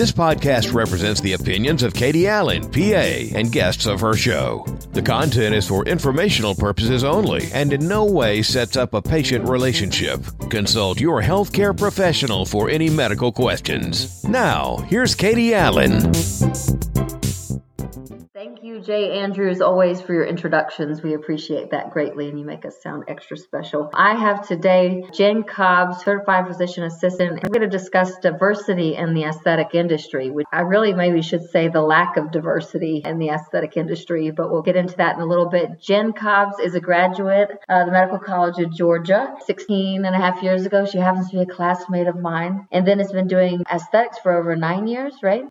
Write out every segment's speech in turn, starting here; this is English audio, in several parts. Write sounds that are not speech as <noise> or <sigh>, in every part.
This podcast represents the opinions of Katie Allen, PA, and guests of her show. The content is for informational purposes only and in no way sets up a patient relationship. Consult your healthcare professional for any medical questions. Now, here's Katie Allen. Jay Andrews, always for your introductions. We appreciate that greatly, and you make us sound extra special. I have today Jen Cobb, certified physician assistant. We're going to discuss diversity in the aesthetic industry, which I really maybe should say the lack of diversity in the aesthetic industry, but we'll get into that in a little bit. Jen Cobbs is a graduate of the Medical College of Georgia. 16 and a half years ago, she happens to be a classmate of mine, and then has been doing aesthetics for over nine years, right?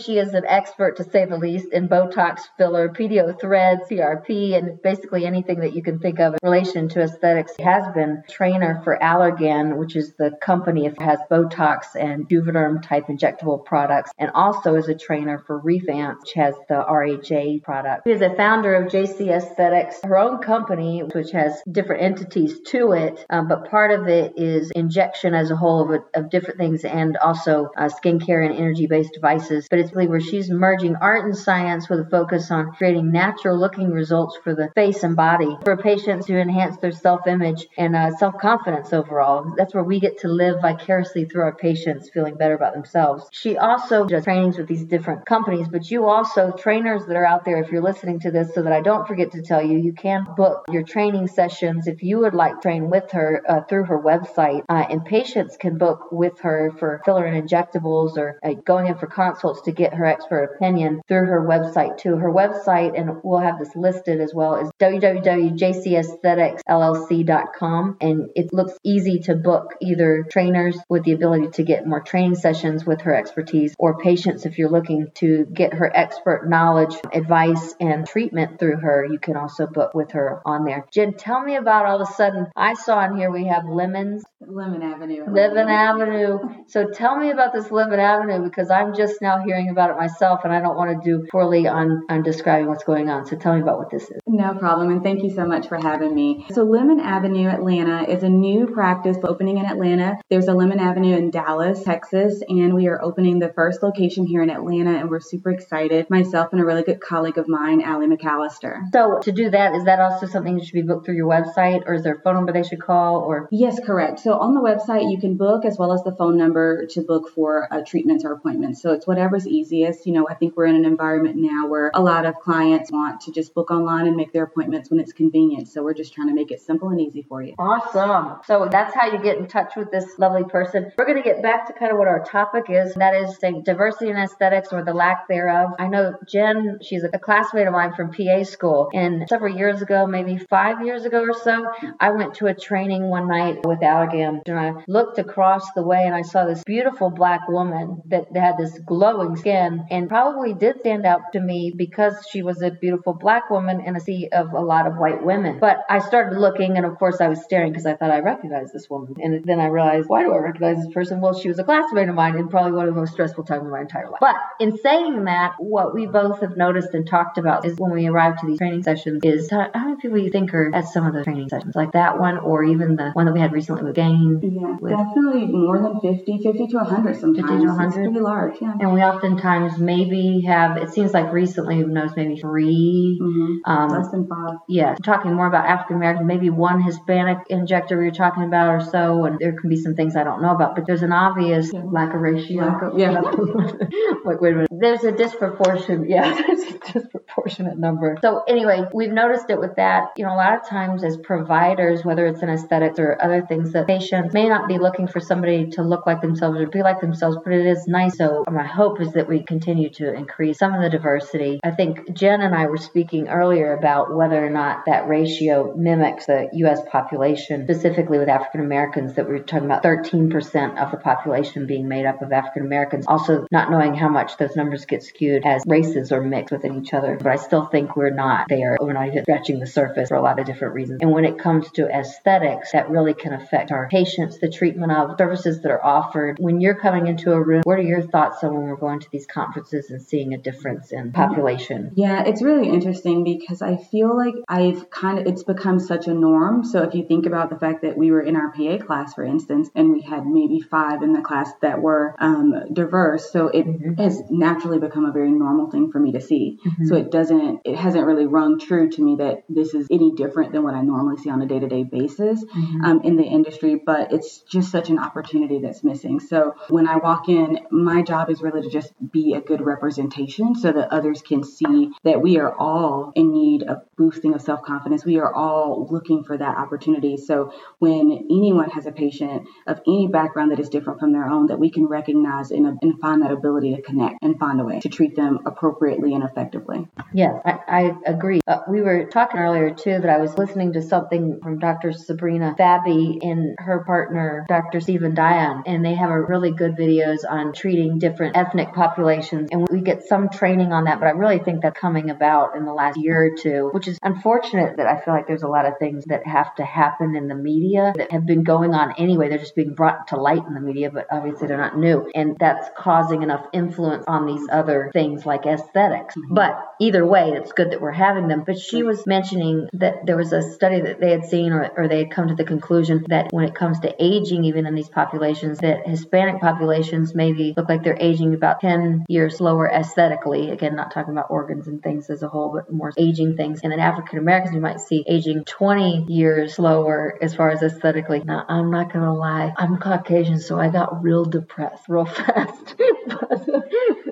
She is an expert, to say the least, in Botox filler, PDO thread, PRP, and basically anything that you can think of in relation to aesthetics. He has been trainer for Allergan, which is the company that has Botox and Juvederm type injectable products, and also is a trainer for Revance, which has the RHA product. She is a founder of JC Aesthetics, her own company, which has different entities to it, um, but part of it is injection as a whole of, of different things and also uh, skincare and energy based devices. But it's really where she's merging art and science with a focus on creating natural looking results for the face and body for patients to enhance their self image and uh, self confidence overall. That's where we get to live vicariously through our patients feeling better about themselves. She also does trainings with these different companies, but you also, trainers that are out there, if you're listening to this, so that I don't forget to tell you, you can book your training sessions if you would like to train with her uh, through her website. Uh, and patients can book with her for filler and injectables or uh, going in for consults to get her expert opinion through her website too. Her website, and we'll have this listed as well, is www.jcaestheticsllc.com. And it looks easy to book either trainers with the ability to get more training sessions with her expertise or patients if you're looking to get her expert knowledge, advice, and treatment through her. You can also book with her on there. Jen, tell me about all of a sudden, I saw in here we have lemons. Lemon Avenue. Lemon Avenue. So tell me about this Lemon Avenue because I'm just now hearing about it myself and I don't want to do poorly on, on describing what's going on. So tell me about what this is. No problem. And thank you so much for having me. So Lemon Avenue Atlanta is a new practice opening in Atlanta. There's a Lemon Avenue in Dallas, Texas, and we are opening the first location here in Atlanta and we're super excited. Myself and a really good colleague of mine, Allie McAllister. So to do that, is that also something that should be booked through your website or is there a phone number they should call or? Yes, correct. So on the website, you can book as well as the phone number to book for uh, treatments or appointments. So it's whatever's easiest. You know, I think we're in an environment now where a lot of clients want to just book online and make their appointments when it's convenient. So we're just trying to make it simple and easy for you. Awesome. So that's how you get in touch with this lovely person. We're going to get back to kind of what our topic is. That is diversity in aesthetics or the lack thereof. I know Jen, she's a classmate of mine from PA school. And several years ago, maybe five years ago or so, I went to a training one night with Allergan and I looked across the way and I saw this beautiful black woman that had this glowing skin and probably did stand out to me because she was a beautiful black woman in a sea of a lot of white women. But I started looking and of course I was staring because I thought I recognized this woman. And then I realized, why do I recognize this person? Well, she was a classmate of mine and probably one of the most stressful times of my entire life. But in saying that, what we both have noticed and talked about is when we arrive to these training sessions is how many people you think are at some of the training sessions like that one or even the one that we had recently with Gain. Yeah, with, definitely more than 50, 50 to 100 sometimes. 50 to 100. It's pretty large, yeah. And we oftentimes maybe have, it seems like recently we've noticed maybe 3 mm-hmm. um, Less than five. Yeah. Talking more about African American, maybe one Hispanic injector we were talking about or so, and there can be some things I don't know about, but there's an obvious yeah. lack of ratio. Lack of, yeah. <laughs> wait, wait a minute. There's a disproportion. <laughs> Yeah, there's a disproportionate number. So anyway, we've noticed it with that. You know, a lot of times as providers, whether it's in aesthetics or other things, that patients may not be looking for somebody to look like themselves or be like themselves, but it is nice. So my hope is that we continue to increase some of the diversity. I think Jen and I were speaking earlier about whether or not that ratio mimics the U.S. population, specifically with African Americans, that we are talking about 13% of the population being made up of African Americans. Also, not knowing how much those numbers get skewed as races are mixed within each other. But I still think we're not there. We're not even scratching the surface for a lot of different reasons. And when it comes to aesthetics, that really can affect our patients, the treatment of services that are offered. When you're coming into a room, what are your thoughts on when we're going to these conferences and seeing a difference in population? Yeah, it's really interesting because I feel like I've kind of, it's become such a norm. So if you think about the fact that we were in our PA class, for instance, and we had maybe five in the class that were um, diverse, so it mm-hmm. has naturally become a very normal thing for me to see. Mm-hmm. So it doesn't, it hasn't really rung true to me that this is any different than what I normally see on a day to day basis mm-hmm. um, in the industry, but it's just such an opportunity that's missing. So when I walk in, my job is really to just be a good representation so that others can see that we are all in need of boosting of self confidence. We are all looking for that opportunity. So when anyone has a patient of any background that is different from their own, that we can recognize and, and find that ability to connect and find a way to treat them appropriately and effectively. Yes, I, I agree. Uh, we were talking earlier too that I was listening to something from Dr. Sabrina Fabi and her partner, Dr. Stephen Dion, and they have a really good videos on treating different ethnic populations. And we get some training on that, but I really think that's coming about in the last year or two, which is unfortunate that I feel like there's a lot of things that have to happen in the media that have been going on anyway. They're just being brought to light in the media, but obviously they're not new. And that's causing enough influence on these other things like aesthetics. Mm-hmm. But either way, it's good that we're having them. But she was mentioning that there was a study that they had seen or, or they had come to the conclusion that when it comes to aging, even in these populations, that Hispanic populations maybe look like they're aging about 10 years slower aesthetically. Again, not talking about and things as a whole, but more aging things. And then African Americans, you might see aging 20 years slower as far as aesthetically. Now, I'm not going to lie, I'm Caucasian, so I got real depressed real <laughs> fast. <laughs> kidding.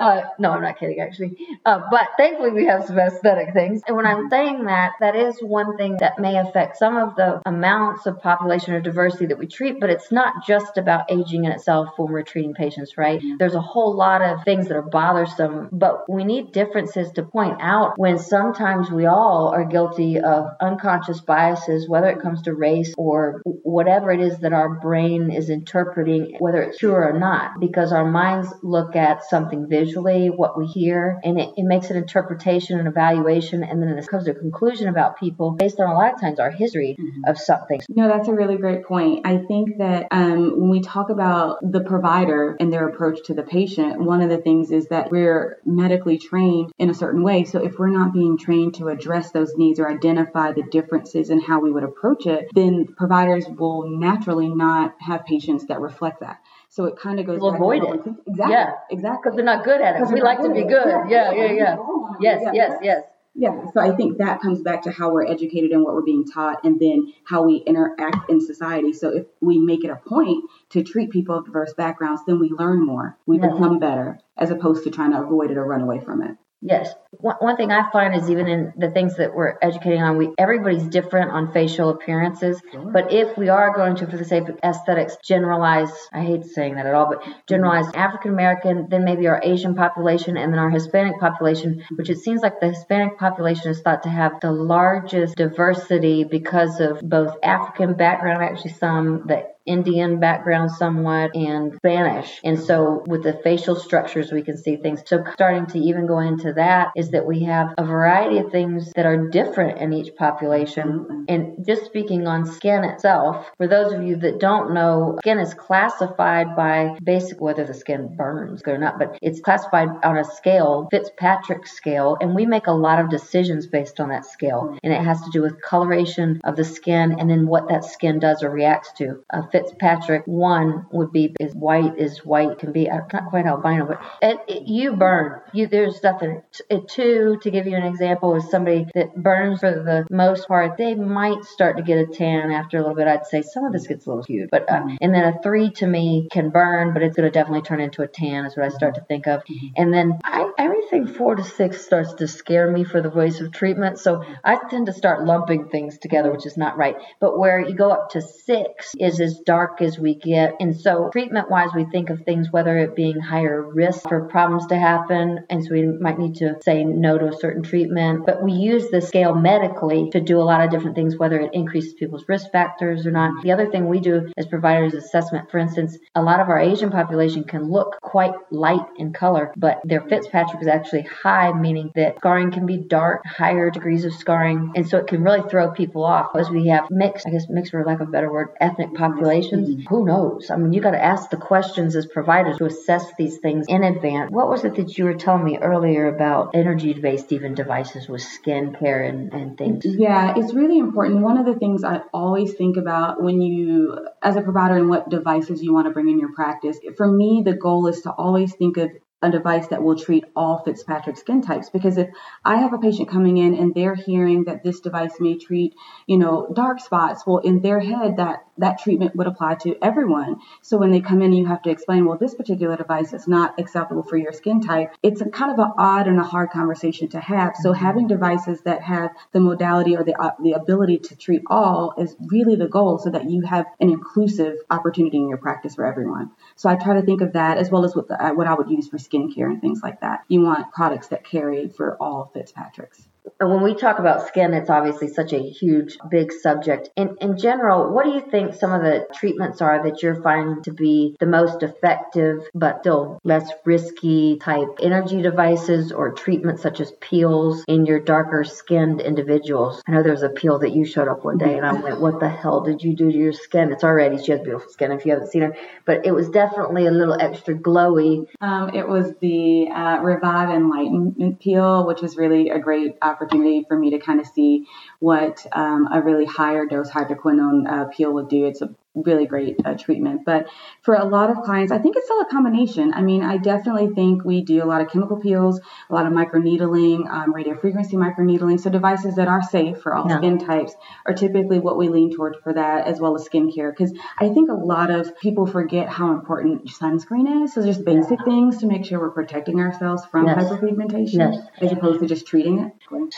Uh, no, I'm not kidding, actually. Uh, but thankfully, we have some aesthetic things. And when I'm saying that, that is one thing that may affect some of the amounts of population or diversity that we treat, but it's not just about aging in itself when we're treating patients, right? There's a whole lot of things that are bothersome, but we need differences to point out when sometimes we all are guilty of unconscious biases, whether it comes to race or whatever it is that our brain is interpreting, whether it's true or not, because our minds look at something visual visually what we hear, and it, it makes an interpretation and evaluation, and then it comes to a conclusion about people based on a lot of times our history mm-hmm. of something. No, that's a really great point. I think that um, when we talk about the provider and their approach to the patient, one of the things is that we're medically trained in a certain way. So if we're not being trained to address those needs or identify the differences in how we would approach it, then providers will naturally not have patients that reflect that. So it kind of goes. We'll avoid it. Exactly. Yeah. Exactly. Because they're not good at it. We like to be good. Yeah. Yeah. Yeah. yeah. Yes. Yeah. Yes. Yes. Yeah, so I think that comes back to how we're educated and what we're being taught, and then how we interact in society. So if we make it a point to treat people of diverse backgrounds, then we learn more, we become better, as opposed to trying to avoid it or run away from it. Yes. One, one thing I find is even in the things that we're educating on, we everybody's different on facial appearances. Sure. But if we are going to, for the sake of aesthetics, generalize, I hate saying that at all, but generalize mm-hmm. African American, then maybe our Asian population, and then our Hispanic population, which it seems like the Hispanic population is thought to have the largest diversity because of both African background, actually some that Indian background somewhat and Spanish. And so with the facial structures, we can see things. So starting to even go into that is that we have a variety of things that are different in each population. And just speaking on skin itself, for those of you that don't know, skin is classified by basic whether the skin burns good or not, but it's classified on a scale, Fitzpatrick scale, and we make a lot of decisions based on that scale. Mm-hmm. And it has to do with coloration of the skin and then what that skin does or reacts to. Uh, Fitzpatrick, one would be as white as white can be. I'm not quite albino, but it, it, you burn. You there's nothing. two, to give you an example, is somebody that burns for the most part. They might start to get a tan after a little bit. I'd say some of this gets a little skewed, but uh, and then a three to me can burn, but it's going to definitely turn into a tan. Is what I start to think of. Mm-hmm. And then I, everything four to six starts to scare me for the voice of treatment. So I tend to start lumping things together, which is not right. But where you go up to six is as dark as we get. And so, treatment wise, we think of things whether it being higher risk for problems to happen. And so, we might need to say no to a certain treatment. But we use the scale medically to do a lot of different things, whether it increases people's risk factors or not. The other thing we do as providers assessment, for instance, a lot of our Asian population can look quite light in color, but their Fitzpatrick is actually high, meaning that scarring can be dark, higher degrees of scarring. And so it can really throw people off as we have mixed, I guess mixed for lack of a better word, ethnic population Mm-hmm. Who knows? I mean, you got to ask the questions as providers to assess these things in advance. What was it that you were telling me earlier about energy based even devices with skin care and, and things? Yeah, it's really important. One of the things I always think about when you, as a provider, and what devices you want to bring in your practice, for me, the goal is to always think of a device that will treat all Fitzpatrick skin types. Because if I have a patient coming in and they're hearing that this device may treat, you know, dark spots, well, in their head, that that treatment would apply to everyone. So when they come in, you have to explain, well, this particular device is not acceptable for your skin type. It's a kind of an odd and a hard conversation to have. So mm-hmm. having devices that have the modality or the uh, the ability to treat all is really the goal, so that you have an inclusive opportunity in your practice for everyone. So I try to think of that as well as what the, uh, what I would use for skincare and things like that. You want products that carry for all Fitzpatricks when we talk about skin, it's obviously such a huge, big subject. In, in general, what do you think some of the treatments are that you're finding to be the most effective, but still less risky type energy devices or treatments such as peels in your darker skinned individuals? I know there was a peel that you showed up one day and I went, what the hell did you do to your skin? It's already, she has beautiful skin if you haven't seen her, but it was definitely a little extra glowy. Um, it was the uh, Revive Enlightenment peel, which is really a great opportunity for me to kind of see what um, a really higher dose hydroquinone uh, peel would do. It's a really great uh, treatment. But for a lot of clients, I think it's still a combination. I mean, I definitely think we do a lot of chemical peels, a lot of microneedling, um, radio frequency microneedling. So devices that are safe for all yeah. skin types are typically what we lean toward for that, as well as skincare. Because I think a lot of people forget how important sunscreen is. So just basic yeah. things to make sure we're protecting ourselves from yes. hyperpigmentation, yes. as opposed to just treating it.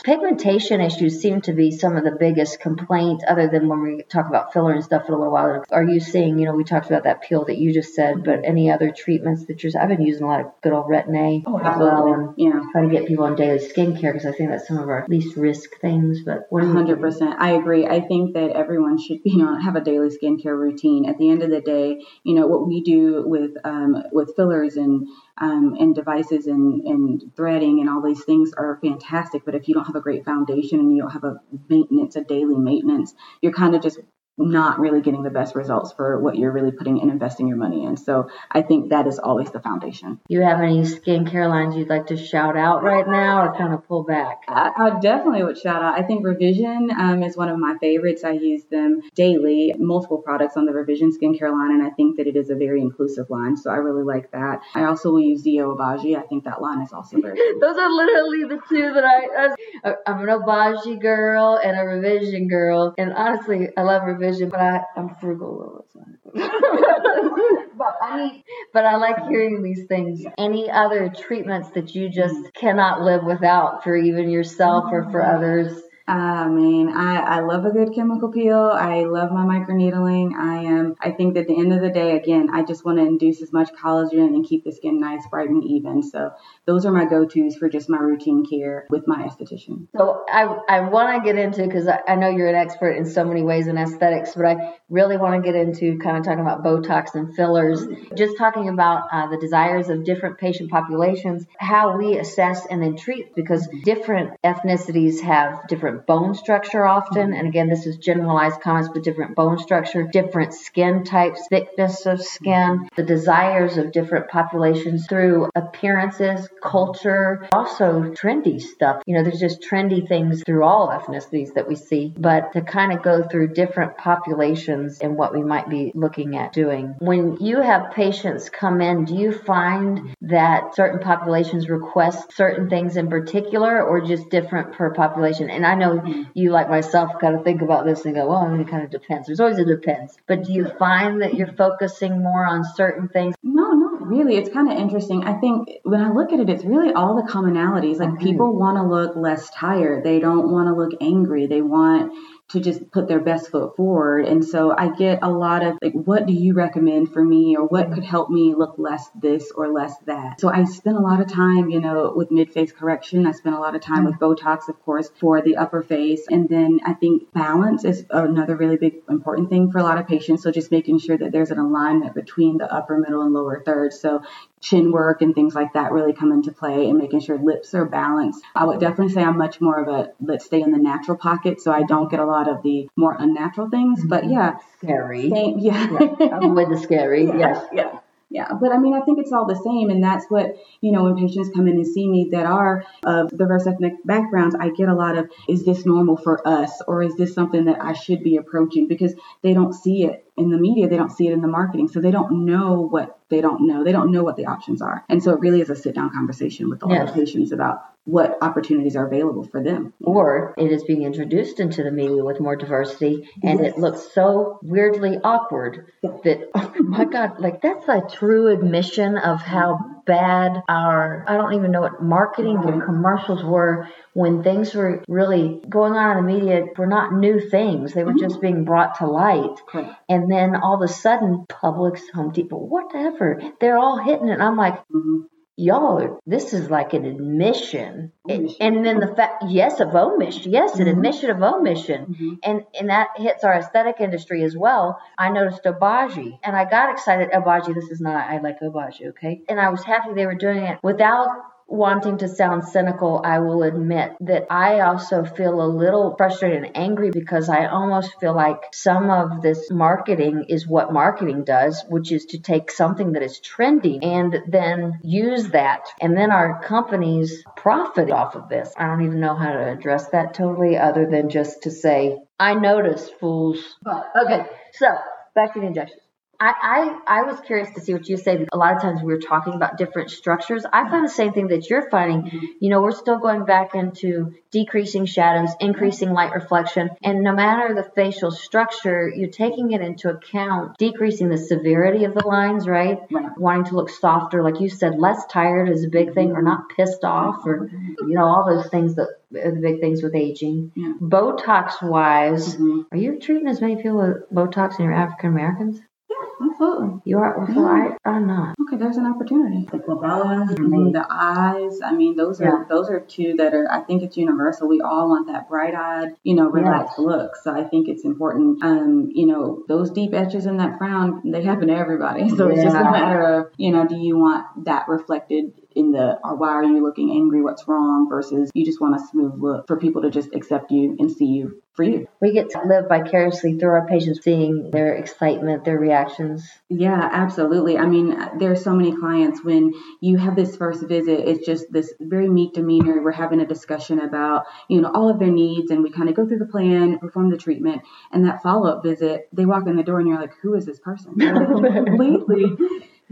Pigmentation issues seem to be some of the biggest complaints, other than when we talk about filler and stuff for a little while are you seeing, you know, we talked about that peel that you just said, but any other treatments that you're, I've been using a lot of good old Retin-A oh, as well and yeah. trying to get people on daily skincare because I think that's some of our least risk things. But what 100%. I agree. I think that everyone should be on, have a daily skincare routine. At the end of the day, you know, what we do with, um, with fillers and, um, and devices and, and threading and all these things are fantastic. But if you don't have a great foundation and you don't have a maintenance, a daily maintenance, you're kind of just not really getting the best results for what you're really putting and investing your money in. So I think that is always the foundation. You have any skincare lines you'd like to shout out right now or kind of pull back? I, I definitely would shout out. I think Revision um, is one of my favorites. I use them daily, multiple products on the Revision skincare line, and I think that it is a very inclusive line. So I really like that. I also will use ZO Obagi. I think that line is also very. <laughs> Those are literally the two that I, I'm an Obagi girl and a Revision girl. And honestly, I love Revision but I, I'm frugal all the time. but I need, but I like hearing these things. Any other treatments that you just cannot live without for even yourself or for others? I mean, I, I love a good chemical peel. I love my microneedling. I am, I think that at the end of the day, again, I just want to induce as much collagen and keep the skin nice, bright, and even. So those are my go-tos for just my routine care with my esthetician. So I, I want to get into, because I, I know you're an expert in so many ways in aesthetics, but I really want to get into kind of talking about Botox and fillers, just talking about uh, the desires of different patient populations, how we assess and then treat, because different ethnicities have different different bone structure often. Mm-hmm. And again, this is generalized comments, but different bone structure, different skin types, thickness of skin, the desires of different populations through appearances, culture, also trendy stuff. You know, there's just trendy things through all ethnicities that we see, but to kind of go through different populations and what we might be looking at doing. When you have patients come in, do you find that certain populations request certain things in particular or just different per population? And I know you, like myself, kind of think about this and go, well, it kind of depends. There's always a depends. But do you find that you're focusing more on certain things? No, not really. It's kind of interesting. I think when I look at it, it's really all the commonalities. Like mm-hmm. people want to look less tired. They don't want to look angry. They want to just put their best foot forward. And so I get a lot of like, what do you recommend for me or what could help me look less this or less that? So I spend a lot of time, you know, with mid face correction. I spend a lot of time with Botox, of course, for the upper face. And then I think balance is another really big important thing for a lot of patients. So just making sure that there's an alignment between the upper, middle, and lower third. So chin work and things like that really come into play and making sure lips are balanced. I would definitely say I'm much more of a let's stay in the natural pocket so I don't get a lot of the more unnatural things. Mm-hmm. But yeah, scary. Same, yeah, yeah. avoid the scary. <laughs> yeah, yes, yeah. Yeah, but I mean, I think it's all the same, and that's what you know. When patients come in and see me that are of diverse ethnic backgrounds, I get a lot of, "Is this normal for us, or is this something that I should be approaching?" Because they don't see it in the media, they don't see it in the marketing, so they don't know what they don't know. They don't know what the options are, and so it really is a sit down conversation with all yes. the patients about what opportunities are available for them. Or it is being introduced into the media with more diversity and yes. it looks so weirdly awkward that, oh my God, like that's a true admission of how bad our, I don't even know what marketing or commercials were when things were really going on in the media were not new things. They were mm-hmm. just being brought to light. And then all of a sudden, Publix, Home Depot, whatever, they're all hitting it. And I'm like, mm-hmm y'all this is like an admission omission. and then the fact yes of omission yes an mm-hmm. admission of omission mm-hmm. and and that hits our aesthetic industry as well i noticed obagi and i got excited obagi this is not i like obagi okay and i was happy they were doing it without wanting to sound cynical, I will admit that I also feel a little frustrated and angry because I almost feel like some of this marketing is what marketing does, which is to take something that is trending and then use that. And then our companies profit off of this. I don't even know how to address that totally other than just to say, I notice fools. Okay, so back to the injections. I, I, I was curious to see what you say. A lot of times we are talking about different structures. I find the same thing that you're finding. Mm-hmm. You know, we're still going back into decreasing shadows, increasing light reflection, and no matter the facial structure, you're taking it into account, decreasing the severity of the lines, right? right. Wanting to look softer, like you said, less tired is a big thing, or not pissed off, or you know, all those things that are the big things with aging. Yeah. Botox wise, mm-hmm. are you treating as many people with Botox in your African Americans? Absolutely. You are, so I, I'm not. Okay, there's an opportunity. The glabellas, mm-hmm. the eyes. I mean, those are yeah. those are two that are. I think it's universal. We all want that bright-eyed, you know, relaxed yes. look. So I think it's important. Um, you know, those deep etches in that frown, they happen to everybody. <laughs> So yeah. it's just a matter of, you know, do you want that reflected in the or why are you looking angry? What's wrong? Versus you just want a smooth look for people to just accept you and see you for you. We get to live vicariously through our patients seeing their excitement their reactions. Yeah absolutely. I mean there's so many clients when you have this first visit it's just this very meek demeanor. We're having a discussion about you know all of their needs and we kind of go through the plan perform the treatment. And that follow-up visit they walk in the door and you're like who is this person? <laughs> Completely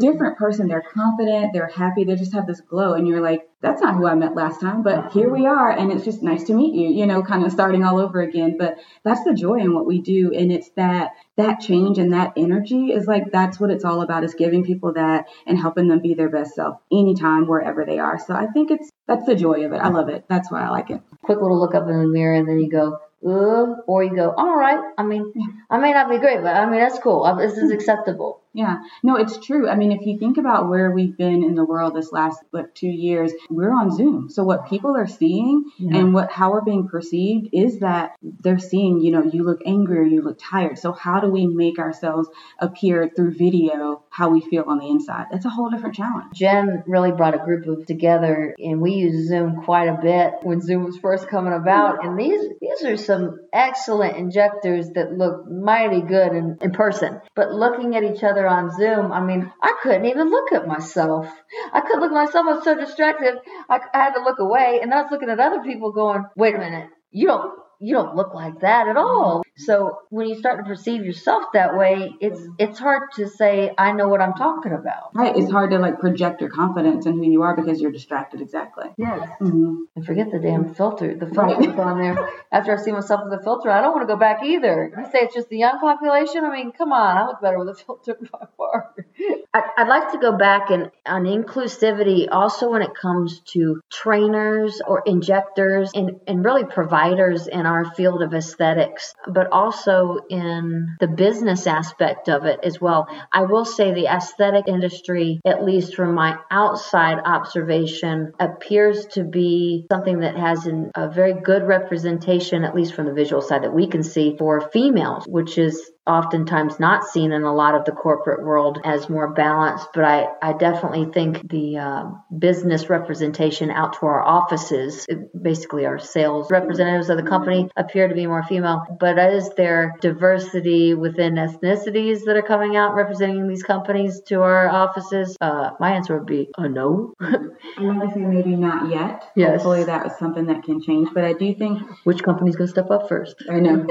different person. They're confident, they're happy, they just have this glow. And you're like, that's not who I met last time, but here we are. And it's just nice to meet you, you know, kind of starting all over again. But that's the joy in what we do. And it's that, that change and that energy is like, that's what it's all about is giving people that and helping them be their best self anytime, wherever they are. So I think it's, that's the joy of it. I love it. That's why I like it. Quick little look up in the mirror and then you go, or you go, all right. I mean, I may not be great, but I mean, that's cool. This is mm-hmm. acceptable. Yeah, no, it's true. I mean, if you think about where we've been in the world this last like two years, we're on Zoom. So what people are seeing yeah. and what how we're being perceived is that they're seeing, you know, you look angry or you look tired. So how do we make ourselves appear through video how we feel on the inside? That's a whole different challenge. Jen really brought a group of together, and we use Zoom quite a bit when Zoom was first coming about. And these these are some excellent injectors that look mighty good in, in person, but looking at each other other on Zoom, I mean, I couldn't even look at myself. I couldn't look at myself. I was so distracted. I, I had to look away. And I was looking at other people going, wait a minute, you don't you don't look like that at all. So when you start to perceive yourself that way, it's it's hard to say I know what I'm talking about. Right. It's hard to like project your confidence in who you are because you're distracted. Exactly. Yes. Mm-hmm. And forget the damn filter. The filter right. on there. After I see myself with the filter, I don't want to go back either. You say it's just the young population. I mean, come on, I look better with a filter by far. I'd like to go back and on inclusivity also when it comes to trainers or injectors and, and really providers in our field of aesthetics, but also in the business aspect of it as well. I will say the aesthetic industry, at least from my outside observation, appears to be something that has an, a very good representation, at least from the visual side that we can see, for females, which is oftentimes not seen in a lot of the corporate world as more balanced. But I, I definitely think the uh, business representation out to our offices, basically our sales representatives of the company, appear to be more female. But is there diversity within ethnicities that are coming out representing these companies to our offices? Uh, my answer would be a no. I'm going to say maybe not yet. Yes. Hopefully that was something that can change. But I do think. Which company's going to step up first? I know.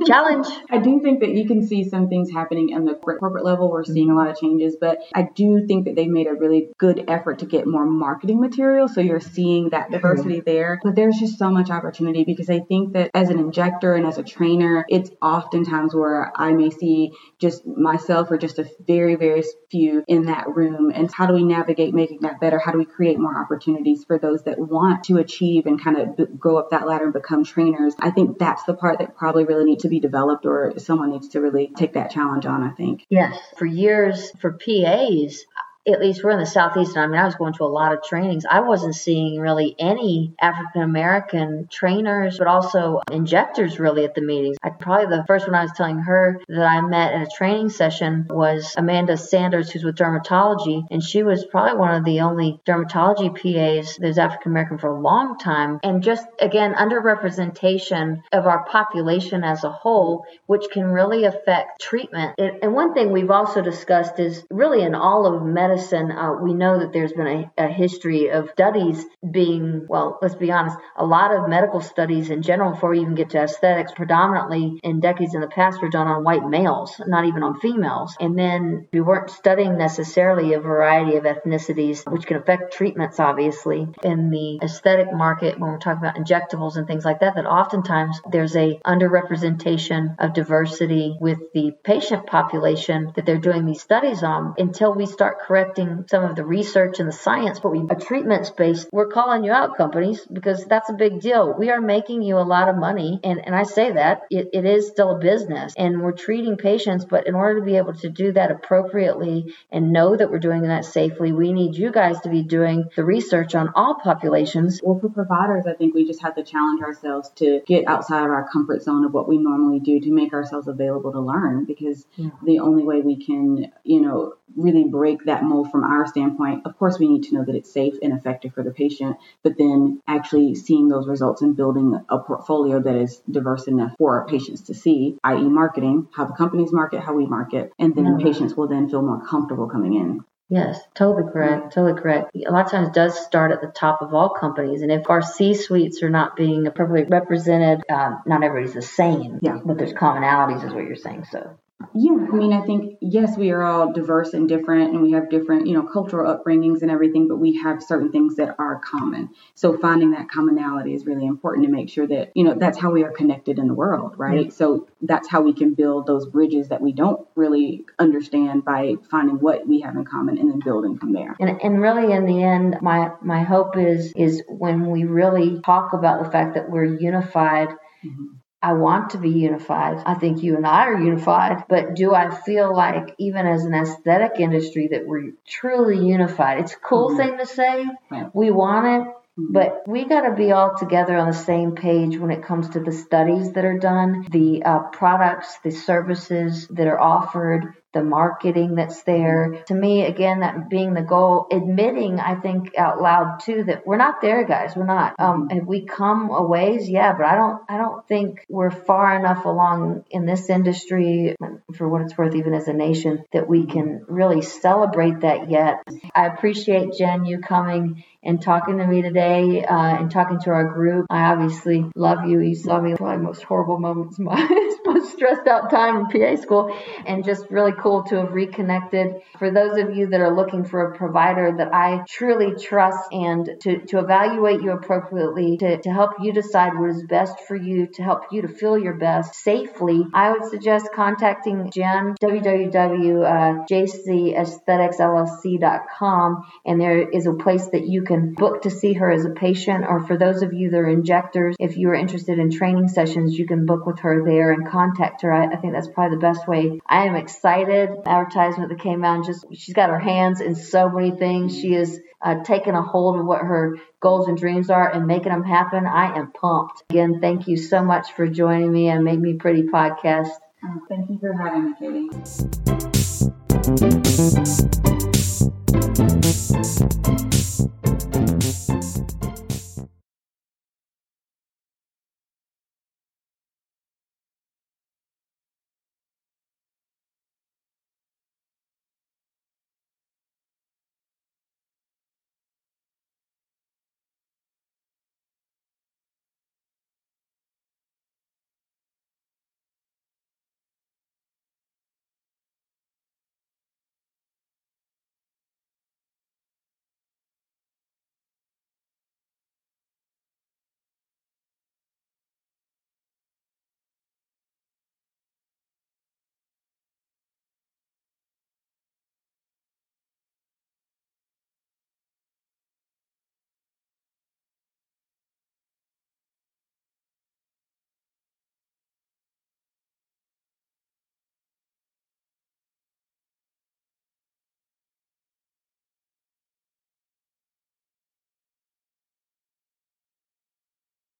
<laughs> Challenge. I do think that you can see some things happening on the corporate level. We're seeing a lot of changes, but I do think that they've made a really good effort to get more marketing material. So you're seeing that diversity mm-hmm. there. But there's just so much opportunity because I think that as an injector and as a trainer, it's oftentimes where I may see just myself or just a very, very few in that room. And how do we navigate making that better? How do we create more opportunities for those that want to achieve and kind of go up that ladder and become trainers? I think that's the part that probably really needs to be developed or someone needs to really take that challenge on, I think. Yes. For years, for PAs, at least we're in the southeast and i mean i was going to a lot of trainings. I wasn't seeing really any african american trainers but also injectors really at the meetings. I, probably the first one i was telling her that i met in a training session was amanda sanders who's with dermatology and she was probably one of the only dermatology pas that's african american for a long time. And just again underrepresentation of our population as a whole which can really affect treatment. And one thing we've also discussed is really in all of medicine medicine, uh, we know that there's been a, a, history of studies being, well, let's be honest, a lot of medical studies in general, before we even get to aesthetics, predominantly in decades in the past were done on white males, not even on females. And then we weren't studying necessarily a variety of ethnicities, which can affect treatments, obviously. In the aesthetic market, when we're talking about injectables and things like that, that oftentimes there's a underrepresentation of diversity with the patient population that they're doing these studies on until we start correcting some of the research and the science, but we a treatment space, we're calling you out, companies, because that's a big deal. We are making you a lot of money, and, and I say that it, it is still a business, and we're treating patients, but in order to be able to do that appropriately and know that we're doing that safely, we need you guys to be doing the research on all populations. Well, for providers, I think we just have to challenge ourselves to get outside of our comfort zone of what we normally do to make ourselves available to learn, because yeah. the only way we can, you know, really break that from our standpoint, of course, we need to know that it's safe and effective for the patient, but then actually seeing those results and building a portfolio that is diverse enough for our patients to see, i.e., marketing, how the companies market, how we market, and then mm-hmm. patients will then feel more comfortable coming in. Yes, totally correct. Totally correct. A lot of times does start at the top of all companies. And if our C suites are not being appropriately represented, um, not everybody's the same. Yeah. But there's commonalities, is what you're saying. So yeah, I mean, I think yes, we are all diverse and different, and we have different, you know, cultural upbringings and everything, but we have certain things that are common. So finding that commonality is really important to make sure that, you know, that's how we are connected in the world, right? Mm-hmm. So that's how we can build those bridges that we don't really understand by finding what we have in common and then building from there. And, and really, in the end, my my hope is is when we really talk about the fact that we're unified. Mm-hmm I want to be unified. I think you and I are unified, but do I feel like even as an aesthetic industry that we're truly unified? It's a cool mm-hmm. thing to say. We want it, mm-hmm. but we got to be all together on the same page when it comes to the studies that are done, the uh, products, the services that are offered, the marketing that's there. To me, again, that being the goal, admitting, I think out loud too, that we're not there, guys. We're not. Um, have we come a ways? Yeah, but I don't, I don't think we're far enough along in this industry, for what it's worth, even as a nation, that we can really celebrate that yet. I appreciate Jen you coming and talking to me today uh, and talking to our group. I obviously love you. You saw me probably most horrible moments my <laughs> stressed out time in PA school and just really cool to have reconnected. For those of you that are looking for a provider that I truly trust and to, to evaluate you appropriately, to, to help you decide what is best for you, to help you to feel your best safely, I would suggest contacting Jen, www.jcaestheticsllc.com, and there is a place that you can book to see her as a patient, or for those of you that are injectors, if you are interested in training sessions, you can book with her there and contact contact her. I, I think that's probably the best way. I am excited. Advertisement that came out, and just she's got her hands in so many things. She is uh, taking a hold of what her goals and dreams are and making them happen. I am pumped. Again, thank you so much for joining me and Make Me Pretty podcast. Oh, thank you for having me, Katie.